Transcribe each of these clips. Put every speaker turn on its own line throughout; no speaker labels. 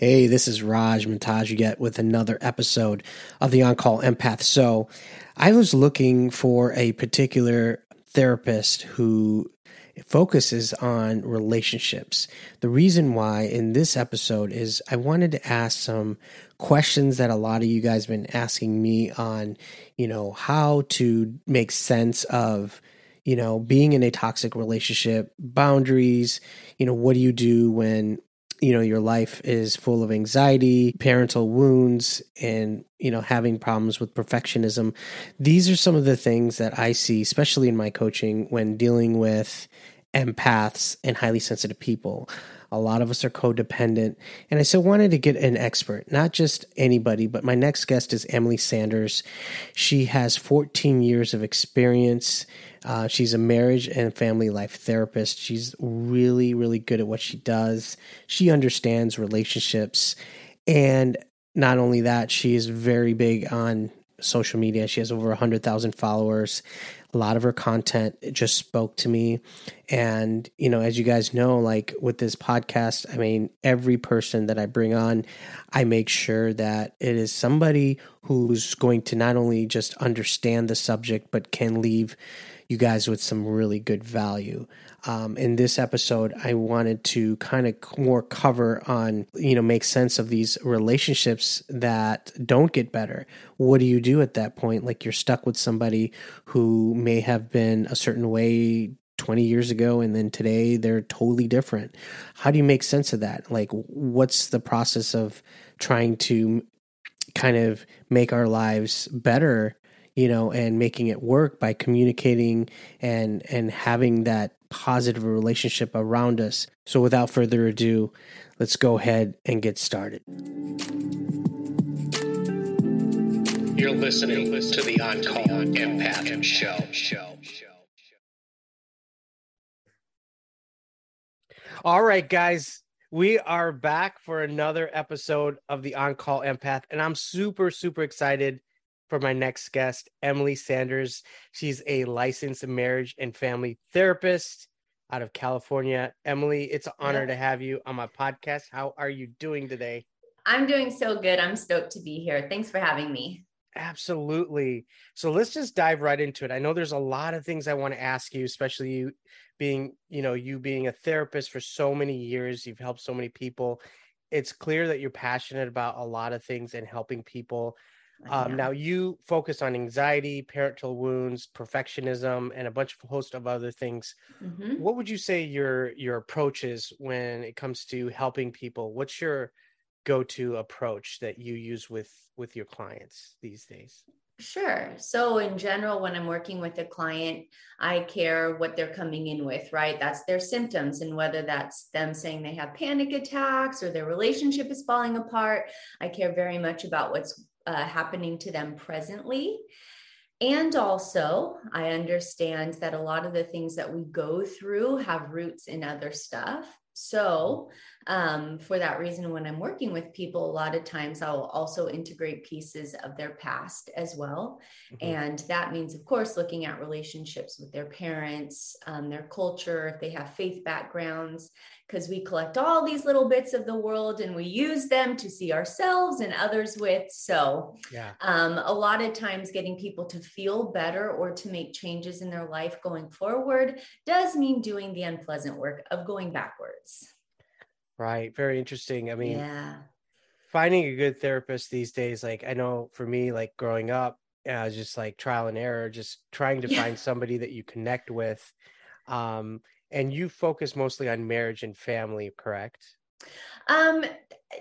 Hey, this is Raj Montage with another episode of the On Call Empath. So, I was looking for a particular therapist who focuses on relationships. The reason why in this episode is I wanted to ask some questions that a lot of you guys have been asking me on, you know, how to make sense of you know, being in a toxic relationship, boundaries, you know, what do you do when you know your life is full of anxiety parental wounds and you know having problems with perfectionism. These are some of the things that i see especially in my coaching when dealing with empaths and highly sensitive people a lot of us are codependent and i still wanted to get an expert not just anybody but my next guest is emily sanders she has 14 years of experience uh, she's a marriage and family life therapist. She's really, really good at what she does. She understands relationships. And not only that, she is very big on social media. She has over 100,000 followers. A lot of her content just spoke to me. And, you know, as you guys know, like with this podcast, I mean, every person that I bring on, I make sure that it is somebody who's going to not only just understand the subject, but can leave you guys with some really good value. Um, in this episode, I wanted to kind of more cover on, you know, make sense of these relationships that don't get better. What do you do at that point? Like you're stuck with somebody who may have been a certain way 20 years ago and then today they're totally different. How do you make sense of that? Like, what's the process of trying to kind of make our lives better you know, and making it work by communicating and and having that positive relationship around us. So without further ado, let's go ahead and get started.
You're listening to the On Call Empath Show. Show.
All right, guys, we are back for another episode of the On Call Empath, and I'm super, super excited for my next guest, Emily Sanders. She's a licensed marriage and family therapist out of California. Emily, it's an honor to have you on my podcast. How are you doing today?
I'm doing so good. I'm stoked to be here. Thanks for having me.
Absolutely. So let's just dive right into it. I know there's a lot of things I want to ask you, especially you being, you know, you being a therapist for so many years, you've helped so many people. It's clear that you're passionate about a lot of things and helping people. Um, now you focus on anxiety, parental wounds, perfectionism, and a bunch of host of other things. Mm-hmm. What would you say your your approach is when it comes to helping people? What's your go-to approach that you use with with your clients these days?
Sure. So, in general, when I'm working with a client, I care what they're coming in with, right? That's their symptoms, and whether that's them saying they have panic attacks or their relationship is falling apart. I care very much about what's uh, happening to them presently. And also, I understand that a lot of the things that we go through have roots in other stuff. So, um, for that reason, when I'm working with people, a lot of times I'll also integrate pieces of their past as well. Mm-hmm. And that means, of course, looking at relationships with their parents, um, their culture, if they have faith backgrounds, because we collect all these little bits of the world and we use them to see ourselves and others with. So, yeah. um, a lot of times getting people to feel better or to make changes in their life going forward does mean doing the unpleasant work of going backwards.
Right. Very interesting. I mean, yeah. finding a good therapist these days, like I know for me, like growing up, uh, just like trial and error, just trying to yeah. find somebody that you connect with. Um, and you focus mostly on marriage and family, correct?
Um,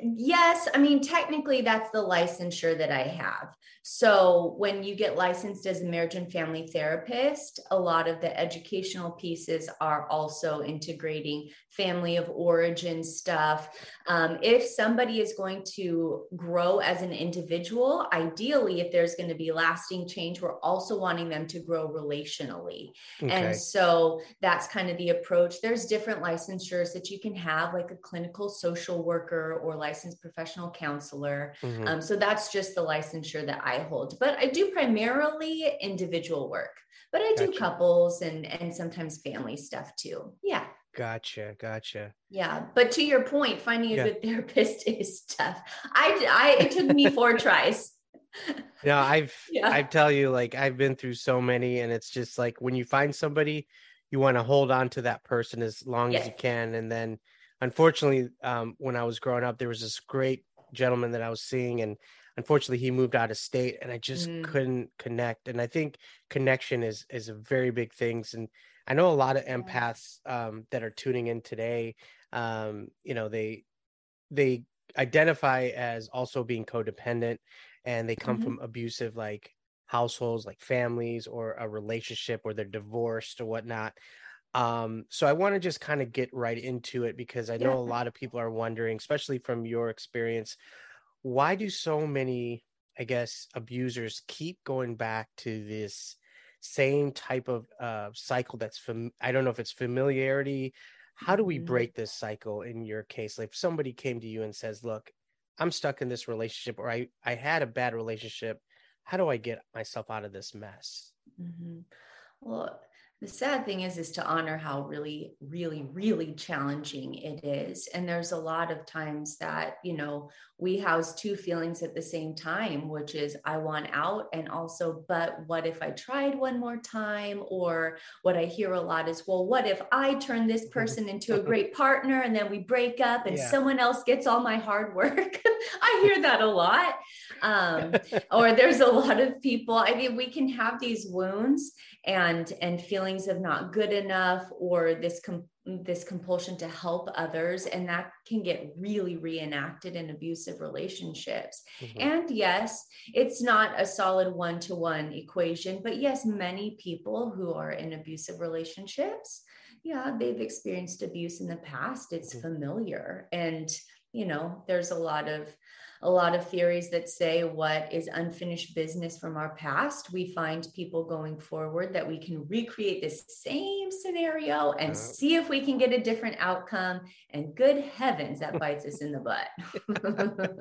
yes. I mean, technically, that's the licensure that I have. So, when you get licensed as a marriage and family therapist, a lot of the educational pieces are also integrating family of origin stuff. Um, if somebody is going to grow as an individual, ideally, if there's going to be lasting change, we're also wanting them to grow relationally. Okay. And so that's kind of the approach. There's different licensures that you can have, like a clinical social worker or licensed professional counselor. Mm-hmm. Um, so that's just the licensure that I hold. But I do primarily individual work, but I do couples and and sometimes family stuff too. Yeah.
Gotcha, gotcha.
Yeah, but to your point, finding a
Yeah.
good therapist is tough. I, I it took me four tries.
No, I've
Yeah.
I tell you, like I've been through so many, and it's just like when you find somebody, you want to hold on to that person as long as you can. And then unfortunately, um, when I was growing up, there was this great gentleman that I was seeing, and unfortunately he moved out of state and I just
Mm.
couldn't connect. And I think connection is is a very big thing. And I know a lot of empaths um that are tuning in today, um, you know, they they identify as also being codependent and they come
Mhm.
from abusive like households like families or a relationship or they're divorced or whatnot um so i want to just kind of get right into it because i know a lot of people are wondering especially from your experience why do so many i guess abusers keep going back to this same type of uh cycle that's fam- i don't know if it's familiarity. How do we
Mhm.
break this cycle in your case? Like if somebody came to you and says look i'm stuck in this relationship or i i had a bad relationship. How do i get myself out of this mess?
Mhm. Well, the sad thing is, is to honor how really, really, really challenging it is. And there's a lot of times that, you know, we house two feelings at the same time, which is I want out and also, but what if I tried one more time? Or what I hear a lot is, well, what if I turn this person into a great partner and then we break up and
Yeah.
someone else gets all my hard work? I hear that a lot. Um, or there's a lot of people i mean we can have these wounds and and feelings of not good enough or this com- this compulsion to help others and that can get really reenacted in abusive relationships
Mhm.
and yes it's not a solid one-to-one equation but yes many people who are in abusive relationships yeah they've experienced abuse in the past it's
Mhm.
familiar and you know there's a lot of a lot of theories that say what is unfinished business from our past we find people going forward that we can recreate this same scenario and
Yeah.
see if we can get a different outcome and good heavens that bites us in the butt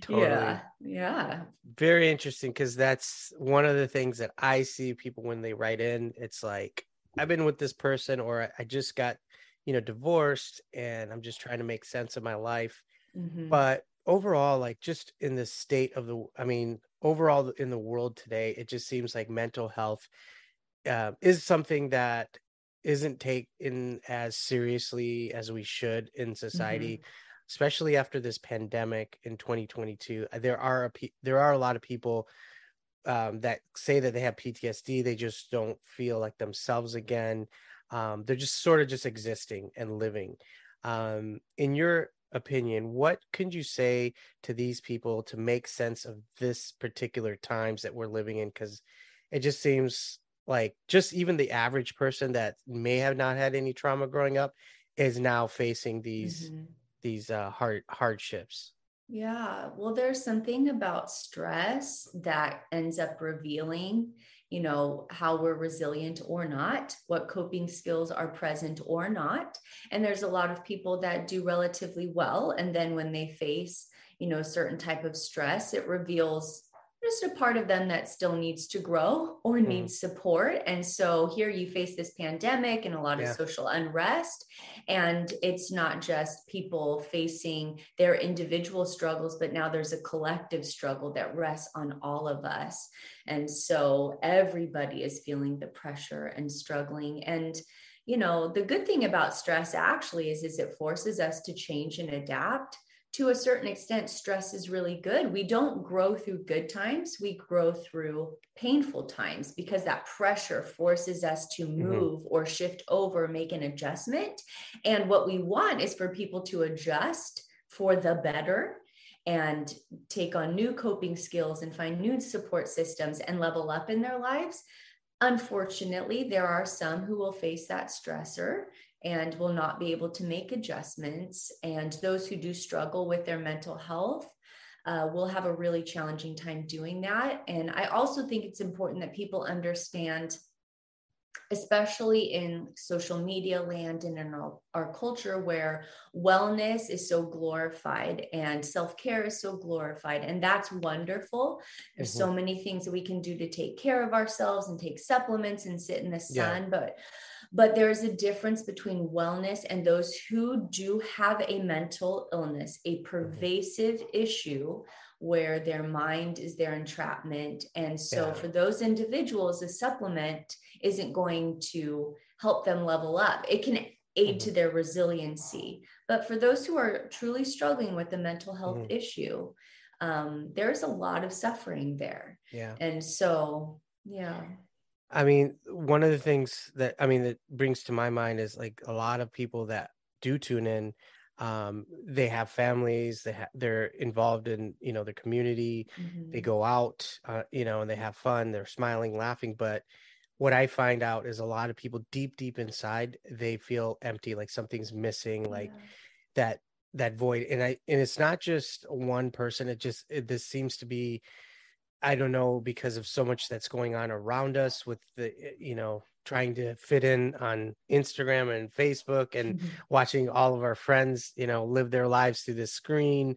Totally.
yeah yeah
very interesting because that's one of the things that I see people when they write in. It's like I've been with this person, or I- just got, you know, divorced, and I'm just trying to make sense of my life.
Mhm.
But overall, like just in the state of the, I mean, overall in the world today, it just seems like mental health uh, is something that isn't taken as seriously as we should in society especially after this pandemic in 2022 uh, there are a there are a lot of people um, that say that they have PTSD they just don't feel like themselves again. Um, they're just sort of just existing and living. Um, in your opinion what could you say to these people to make sense of this particular times that we're living in because it just seems like just even the average person that may have not had any trauma growing up is now facing these
Mhm.
these uh hard hardships
Yeah, well, there's something about stress that ends up revealing, you know, how we're resilient or not, what coping skills are present or not. And there's a lot of people that do relatively well. And then when they face, you know, a certain type of stress, it reveals just a part of them that still needs to grow or
Mm.
needs support. And so here you face this pandemic and a lot
Yeah.
of social unrest. And it's not just people facing their individual struggles, but now there's a collective struggle that rests on all of us. And so everybody is feeling the pressure and struggling. And you know, the good thing about stress actually is, is it forces us to change and adapt to a certain extent, stress is really good. We don't grow through good times, we grow through painful times because that pressure forces us to mm-hmm. move or shift over, make an adjustment. And what we want is for people to adjust for the better and take on new coping skills and find new support systems and level up in their lives. Unfortunately, there are some who will face that stressor and will not be able to make adjustments. And those who do struggle with their mental health uh, will have a really challenging time doing that. And I also think it's important that people understand, especially in social media land and in our, our culture where wellness is so glorified and self-care is so glorified and that's wonderful there's
Mhm.
so many things that we can do to take care of ourselves and take supplements and sit in the
Yeah.
sun but but there is a difference between wellness and those who do have a mental illness, a mm-hmm. pervasive issue where their mind is their entrapment. And so, yeah. for those individuals, a supplement isn't going to help them level up. It can aid mm-hmm. to their resiliency. But for those who are truly struggling with a mental health mm-hmm. issue, um, there's a lot of suffering there.
Yeah.
And so, yeah.
I mean, one of the things that I mean that brings to my mind is like a lot of people that do tune in um they have families they have they're involved in you know their community mm-hmm. they go out uh, you know and they have fun they're smiling laughing but what i find out is a lot of people deep deep inside they feel empty like something's missing like yeah. that that void and i and it's not just one person it just it, this seems to be i don't know because of so much that's going on around us with the eh, you know trying to fit in on instagram and facebook and mm-hmm. watching all of our friends you know live their lives through the screen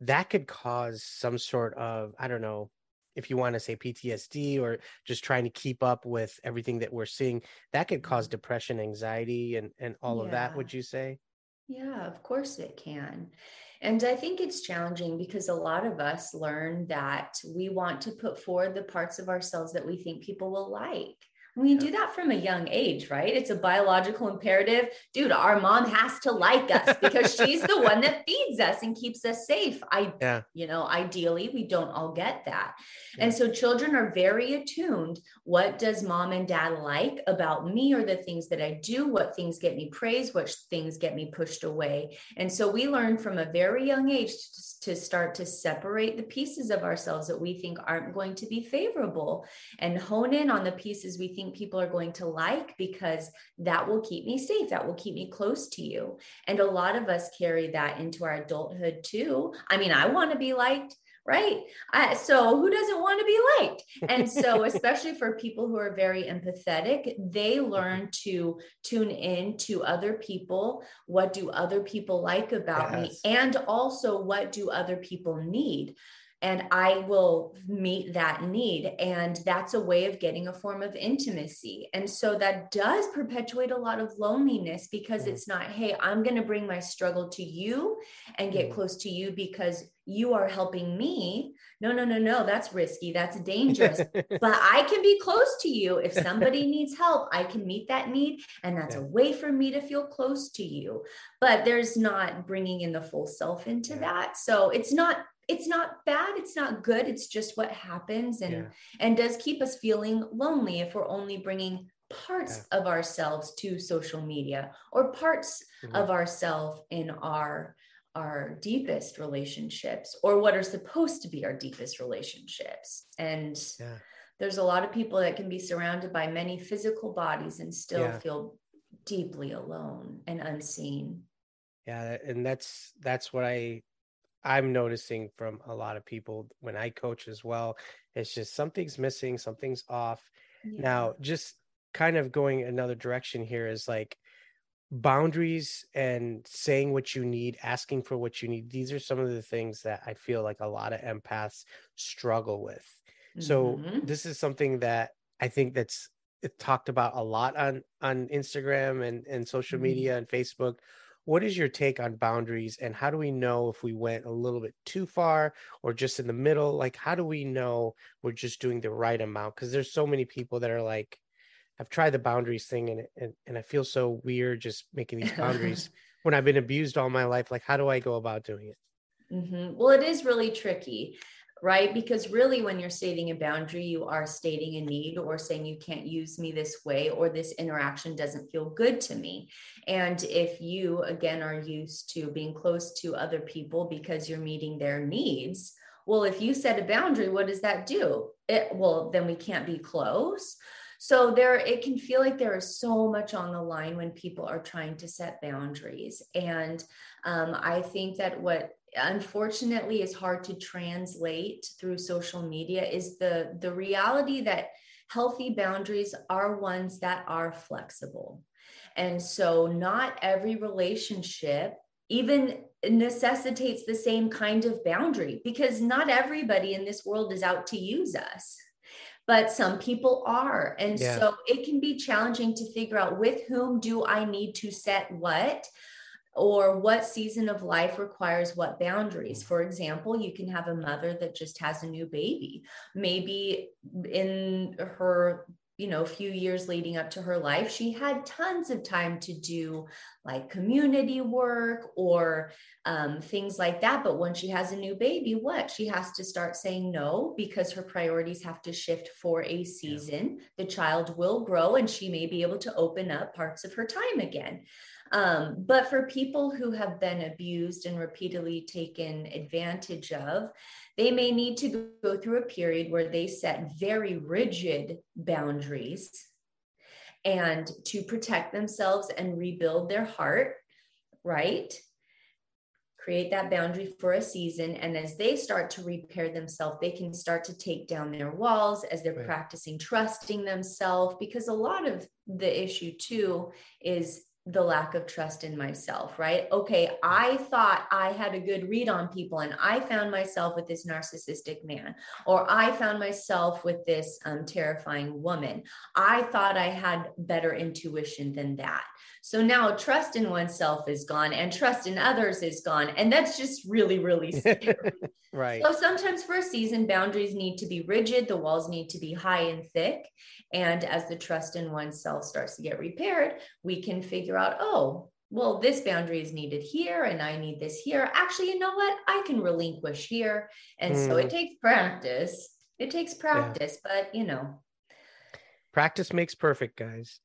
that could cause some sort of i don't know if you want to say PTSD or just trying to keep up with everything that we're seeing, that could cause mm-hmm. depression, anxiety, and and all yeah. of that. Would you say?
Yeah, of course it can. And I think it's challenging because a lot of us learn that we want to put forward the parts of ourselves that we think people will like. We do that from a young age, right? It's a biological imperative. Dude, our mom has to like us because she's the one that feeds us and keeps us safe. I, yeah. you know, ideally, we don't all get that. Yeah. And so children are very attuned. What does mom and dad like about me or the things that I do? What things get me praised? What things get me pushed away? And so we learn from a very young age to, to start to separate the pieces of ourselves that we think aren't going to be favorable and hone in on the pieces we think think people are going to like because that will keep me safe. That will keep me close to you. And a lot of us carry that into our adulthood too. I mean, I want to be liked right? Uh, so who doesn't want to be liked? And so, especially for people who are very empathetic, they learn to tune in to other people. What do other people like about yes. me? And also, what do other people need? And I will meet that need. And that's a way of getting a form of intimacy. And so that does perpetuate a lot of loneliness because mm. it's not, hey, I'm going to bring my struggle to you and get mm. close to you because you are helping me. No, no, no, no, that's risky. That's dangerous. but I can be close to you. If somebody needs help, I can meet that need. And that's yeah. a way for me to feel close to you. But there's not bringing in the full self into yeah. that. So it's not it's not bad it's not good it's just what happens and yeah. and does keep us feeling lonely if we're only bringing parts yeah. of ourselves to social media or parts mm-hmm. of ourselves in our our deepest relationships or what are supposed to be our deepest relationships and yeah. there's a lot of people that can be surrounded by many physical bodies and still feel deeply alone and unseen
yeah and that's that's what i I'm noticing from a lot of people when I coach as well. It's just something's missing, something's off. Yeah. Now, just kind of going another direction here is like boundaries and saying what you need, asking for what you need. These are some of the things that I feel like a lot of empaths struggle with. Mm-hmm. So, this is something that I think that's talked about a lot on on Instagram and and social mm-hmm. media and Facebook what is your take on boundaries and how do we know if we went a little bit too far or just in the middle? Like how do we know we're just doing the right amount? Because there's so many people that are like i've tried the boundaries thing and, and and i feel so weird just making these boundaries when i've been abused all my life. Like how do i go about doing it?
Mm-hmm. well it is really tricky right? Because really, when you're stating a boundary, you are stating a need or saying you can't use me this way or this interaction doesn't feel good to me. And if you, again, are used to being close to other people because you're meeting their needs, well, if you set a boundary, what does that do? It, well, then we can't be close. So there, it can feel like there is so much on the line when people are trying to set boundaries. And um, I think that what unfortunately is hard to translate through social media is the the reality that healthy boundaries are ones that are flexible and so not every relationship even necessitates the same kind of boundary because not everybody in this world is out to use us but some people are. And
Yeah.
so it can be challenging to figure out with whom do I need to set what or what season of life requires what boundaries. For example, you can have a mother that just has a new baby. Maybe in her you know, few years leading up to her life, she had tons of time to do like community work or um, things like that. But when she has a new baby, what? She has to start saying no because her priorities have to shift for a season. The child will grow and she may be able to open up parts of her time again. Um, but for people who have been abused and repeatedly taken advantage of, they may need to go through a period where they set very rigid boundaries and to protect themselves and rebuild their heart, right? Create that boundary for a season. And as they start to repair themselves, they can start to take down their walls as they're
Right.
practicing trusting themselves. Because a lot of the issue, too, is the lack of trust in myself, right? Okay, I thought I had a good read on people and I found myself with this narcissistic man, or I found myself with this um, terrifying woman. I thought I had better intuition than that. So now trust in oneself is gone and trust in others is gone. And that's just really, really scary.
Right.
So sometimes for a season, boundaries need to be rigid, the walls need to be high and thick. And as the trust in oneself starts to get repaired, we can figure out, oh, well, this boundary is needed here and I need this here. Actually, you know what? I can relinquish here. And so
Mm.
it takes practice. It takes practice, but you know,
Practice makes perfect, guys.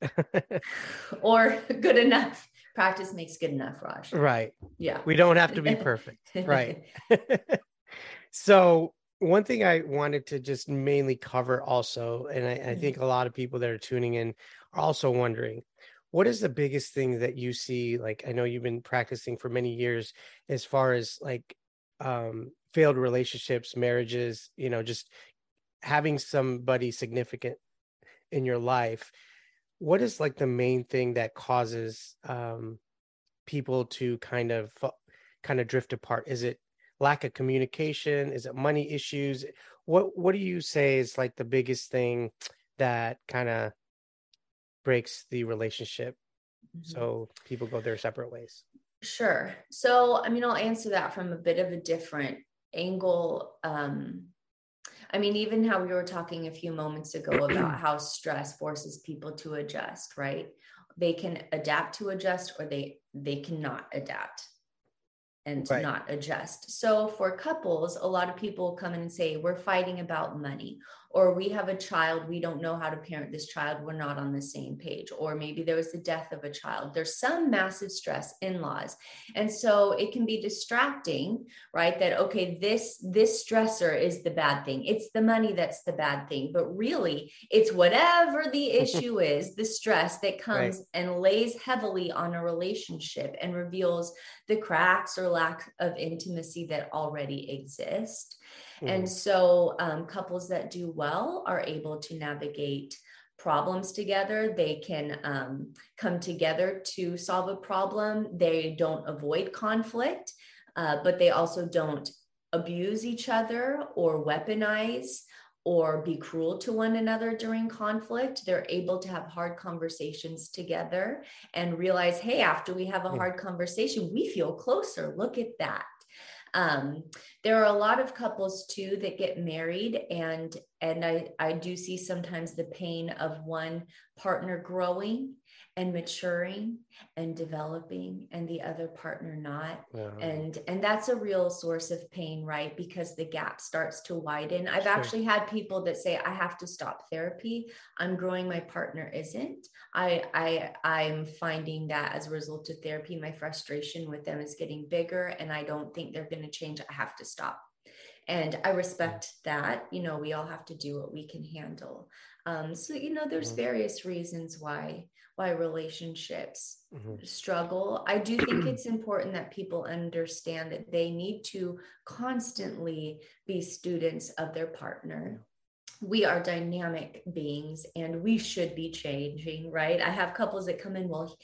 or good enough. Practice makes good enough, Raj.
right.
Yeah.
We don't have to be perfect. Right. so one thing I wanted to just mainly cover also, and I, I think a lot of people that are tuning in are also wondering, what is the biggest thing that you see? Like I know you've been practicing for many years as far as like um failed relationships, marriages, you know, just having somebody significant in your life. What is like the main thing that causes um people to kind of kind of drift apart? Is it lack of communication? Is it money issues? What what do you say is like the biggest thing that kind of breaks the relationship
Mhm.
so people go their separate ways?
Sure. So, I mean, I'll answer that from a bit of a different angle. Um, I mean, even how we were talking a few moments ago about how stress forces people to adjust, right? They can adapt to adjust or they they cannot adapt and
Right.
not adjust. So for couples, a lot of people come in and say, We're fighting about money, or we have a child, we don't know how to parent this child, we're not on the same page, or maybe there was the death of a child. There's some massive stress in laws. And so it can be distracting, right? That okay, this this stressor is the bad thing. It's the money that's the bad thing, but really it's whatever the issue is, the stress that comes and lays heavily on a relationship and reveals the cracks or lack of intimacy that already exist. And so, um, couples that do well are able to navigate problems together. They can um, come together to solve a problem. They don't avoid conflict, uh, but they also don't abuse each other or weaponize or be cruel to one another during conflict. They're able to have hard conversations together and realize, hey, after we have a
Hmm.
hard conversation, we feel closer. Look at that. Um, there are a lot of couples too that get married and and I, I do see sometimes the pain of one partner growing and maturing and developing and the other partner not.
Yeah.
and and that's a real source of pain right? Because the gap starts to widen. I've
Sure.
actually had people that say i have to stop therapy. I'm growing. My partner isn't. I i i'm finding that as a result of therapy my frustration with them is getting bigger and i don't think they're going to change. I have to stop and i respect that you know we all have to do what we can handle um, so you know there's
Mhm.
various reasons why why relationships
Mhm.
struggle. I do think it's important that people understand that they need to constantly be students of their partner. We are dynamic beings and we should be changing, right? I have couples that come in, well,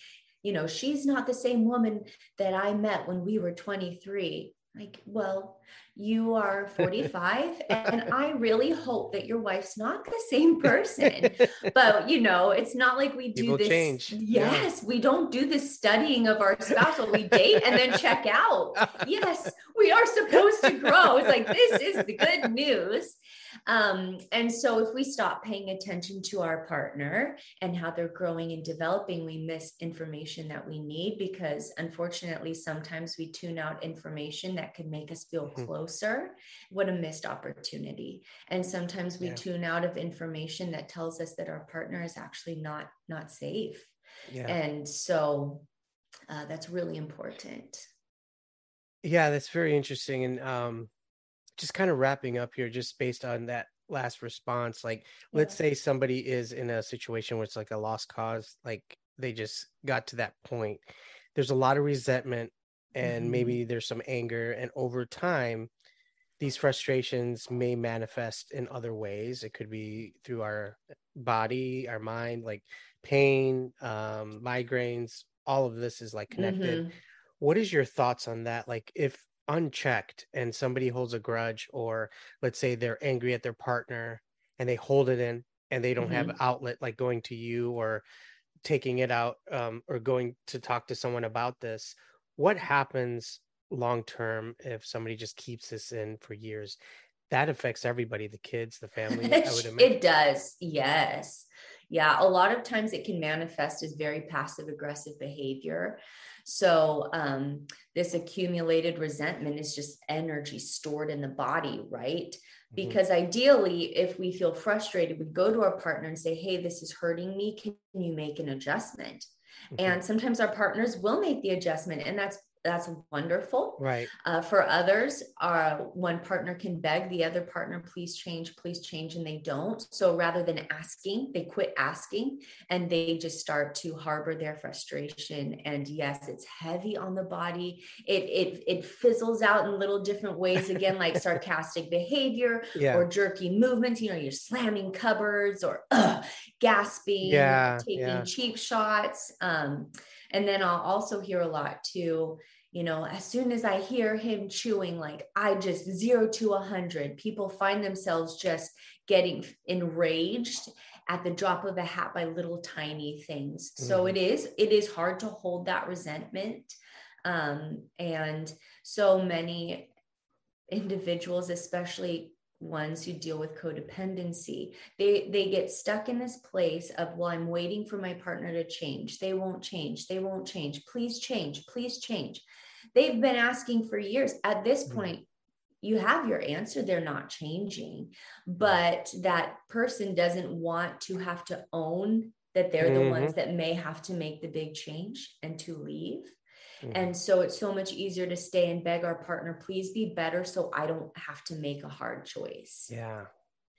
you know, she's not the same woman that I met when we were 23. Like, well, you are 45 and I really hope that your wife's not the same person. but you know, it's not like we do
People
this.
change.
Yes, we don't do this studying of our spouse we date and then check out. Yes, we are supposed to grow. It's like this is the good news. Um, and so if we stop paying attention to our partner and how they're growing and developing, we miss information that we need because unfortunately, sometimes we tune out information that could make us feel
Mhm.
closer. What a missed opportunity. And sometimes we
Yeah.
tune out of information that tells us that our partner is actually not not safe.
Yeah.
And so uh, that's really important.
Yeah, that's very interesting. And um, just kind of wrapping up here, just based on that last response, like let's say somebody is in a situation where it's like a lost cause, like they just got to that point. There's a lot of resentment and
Mhm.
maybe there's some anger. And over time, these frustrations may manifest in other ways. It could be through our body, our mind, like pain, um, migraines, all of this is like connected
Mhm.
what is your thoughts on that like if unchecked and somebody holds a grudge or let's say they're angry at their partner and they hold it in and they don't have
Mhm.
outlet like going to you or taking it out um, or going to talk to someone about this what happens long term if somebody just keeps this in for years that affects everybody the kids the family i would imagine
it does. Yes. Yeah. A lot of times it can manifest as very passive aggressive behavior. So, um, this accumulated resentment is just energy stored in the body, right?
Mhm.
Because ideally, if we feel frustrated, we go to our partner and say, Hey, this is hurting me. Can you make an adjustment?
Mhm.
And sometimes our partners will make the adjustment, and that's that's wonderful.
right
Uh, for others, uh, one partner can beg the other partner, please change, please change, and they don't. So rather than asking, they quit asking and they just start to harbor their frustration. And yes, it's heavy on the body. It it it fizzles out in little different ways again, like sarcastic behavior
yeah
or jerky movements. You know, you're slamming cupboards or uh, gasping,
Yeah,
taking
yeah.
cheap shots. Um, and then I'll also hear a lot too you know as soon as i hear him chewing like i just zero to a hundred people find themselves just getting enraged at the drop of a hat by little tiny things so
Mhm.
it is it is hard to hold that resentment um, and so many individuals especially ones who deal with codependency. They they get stuck in this place of well i'm waiting for my partner to change. They won't change. They won't change. Please change. Please change. They've been asking for years. At this
Mhm.
point you have your answer. They're not changing. But that person doesn't want to have to own that they're the ones that may have to make the big change and to leave
Mhm.
and so it's so much easier to stay and beg our partner, please be better so I don't have to make a hard choice.
yeah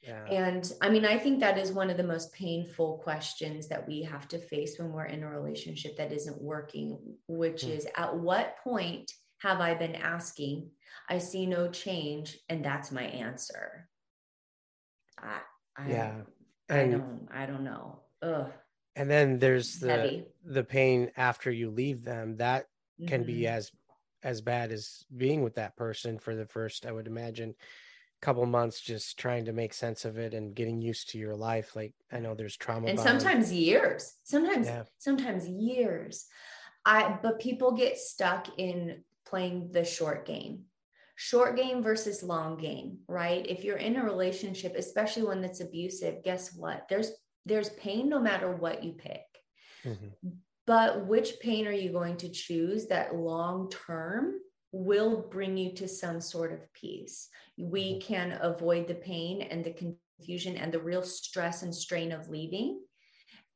yeah
And I mean, I think that is one of the most painful questions that we have to face when we're in a relationship that isn't working, which
Hmm.
is at what point have I been asking? I see no change, and that's my answer. I, I,
yeah
I
and
don't, I don't know. Ugh,
and then there's the
heavy.
the pain after you leave them that can be
Mhm.
as as bad as being with that person for the first i would imagine couple months just trying to make sense of it and getting used to your life. Like i know there's trauma
and sometimes years sometimes
Yeah.
sometimes years. I but people get stuck in playing the short game. Short game versus long game right? If you're in a relationship especially one that's abusive guess what? There's there's pain no matter what you pick.
Mhm.
But which pain are you going to choose that long term will bring you to some sort of peace? We mm-hmm. can avoid the pain and the confusion and the real stress and strain of leaving.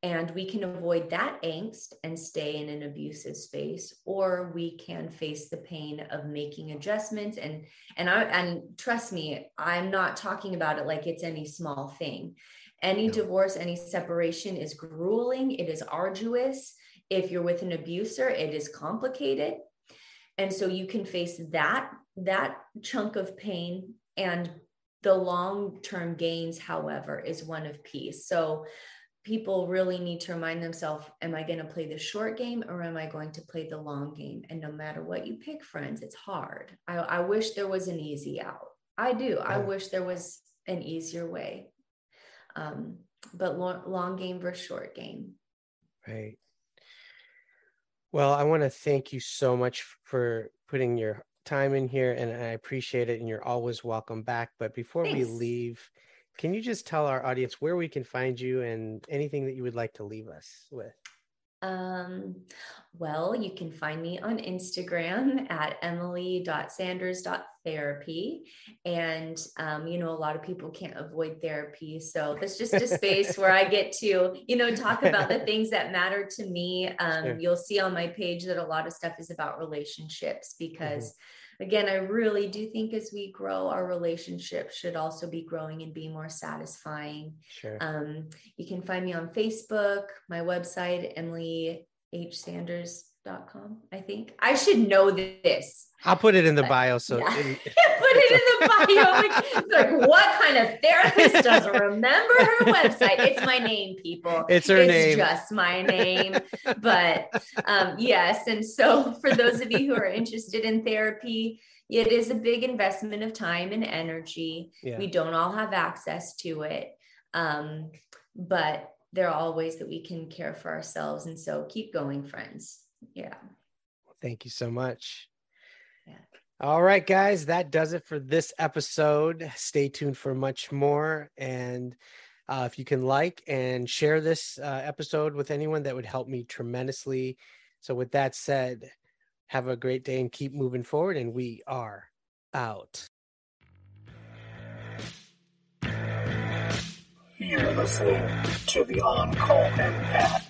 And we can avoid that angst and stay in an abusive space, or we can face the pain of making adjustments. And and I and trust me, I'm not talking about it like it's any small thing. Any divorce, any separation is grueling, it is arduous. If you're with an abuser, it is complicated. And so you can face that that chunk of pain and the long-term gains however is one of peace. So people really need to remind themselves am i going to play the short game or am i going to play the long game? And no matter what you pick friends it's hard. I, I wish there was an easy out. I do. I wish there was an easier way. Um, but long, long game versus short game.
Right well i want to thank you so much for putting your time in here and i appreciate it and you're always welcome back but before Thanks. we leave can you just tell our audience where we can find you and anything that you would like to leave us with?
Um, well, you can find me on Instagram at emily.sanders.therapy. And, um, you know, a lot of people can't avoid therapy. So that's just a space where I get to, you know, talk about the things that matter to me. Um, sure. You'll see on my page that a lot of stuff is about relationships because. Mm-hmm again, I really do think as we grow, our relationship should also be growing and be more satisfying.
Sure.
Um, you can find me on Facebook, my website, Emily H. Sanders com. I think I should know this.
I'll put it in the bio. So yeah.
put it in the bio. Like, like, what kind of therapist doesn't remember her website? It's my name, people.
It's her
it's
name.
Just my name. but um, yes, and so for those of you who are interested in therapy, it is a big investment of time and energy. Yeah. We don't all have access to it, um, but there are all ways that we can care for ourselves. And so keep going, friends yeah.
Thank you so much.
Yeah.
All right guys that does it for this episode. Stay tuned for much more. And uh, if you can like and share this uh, episode with anyone that would help me tremendously. So with that said have a great day and keep moving forward and we are out.
You're listening to the on-call empath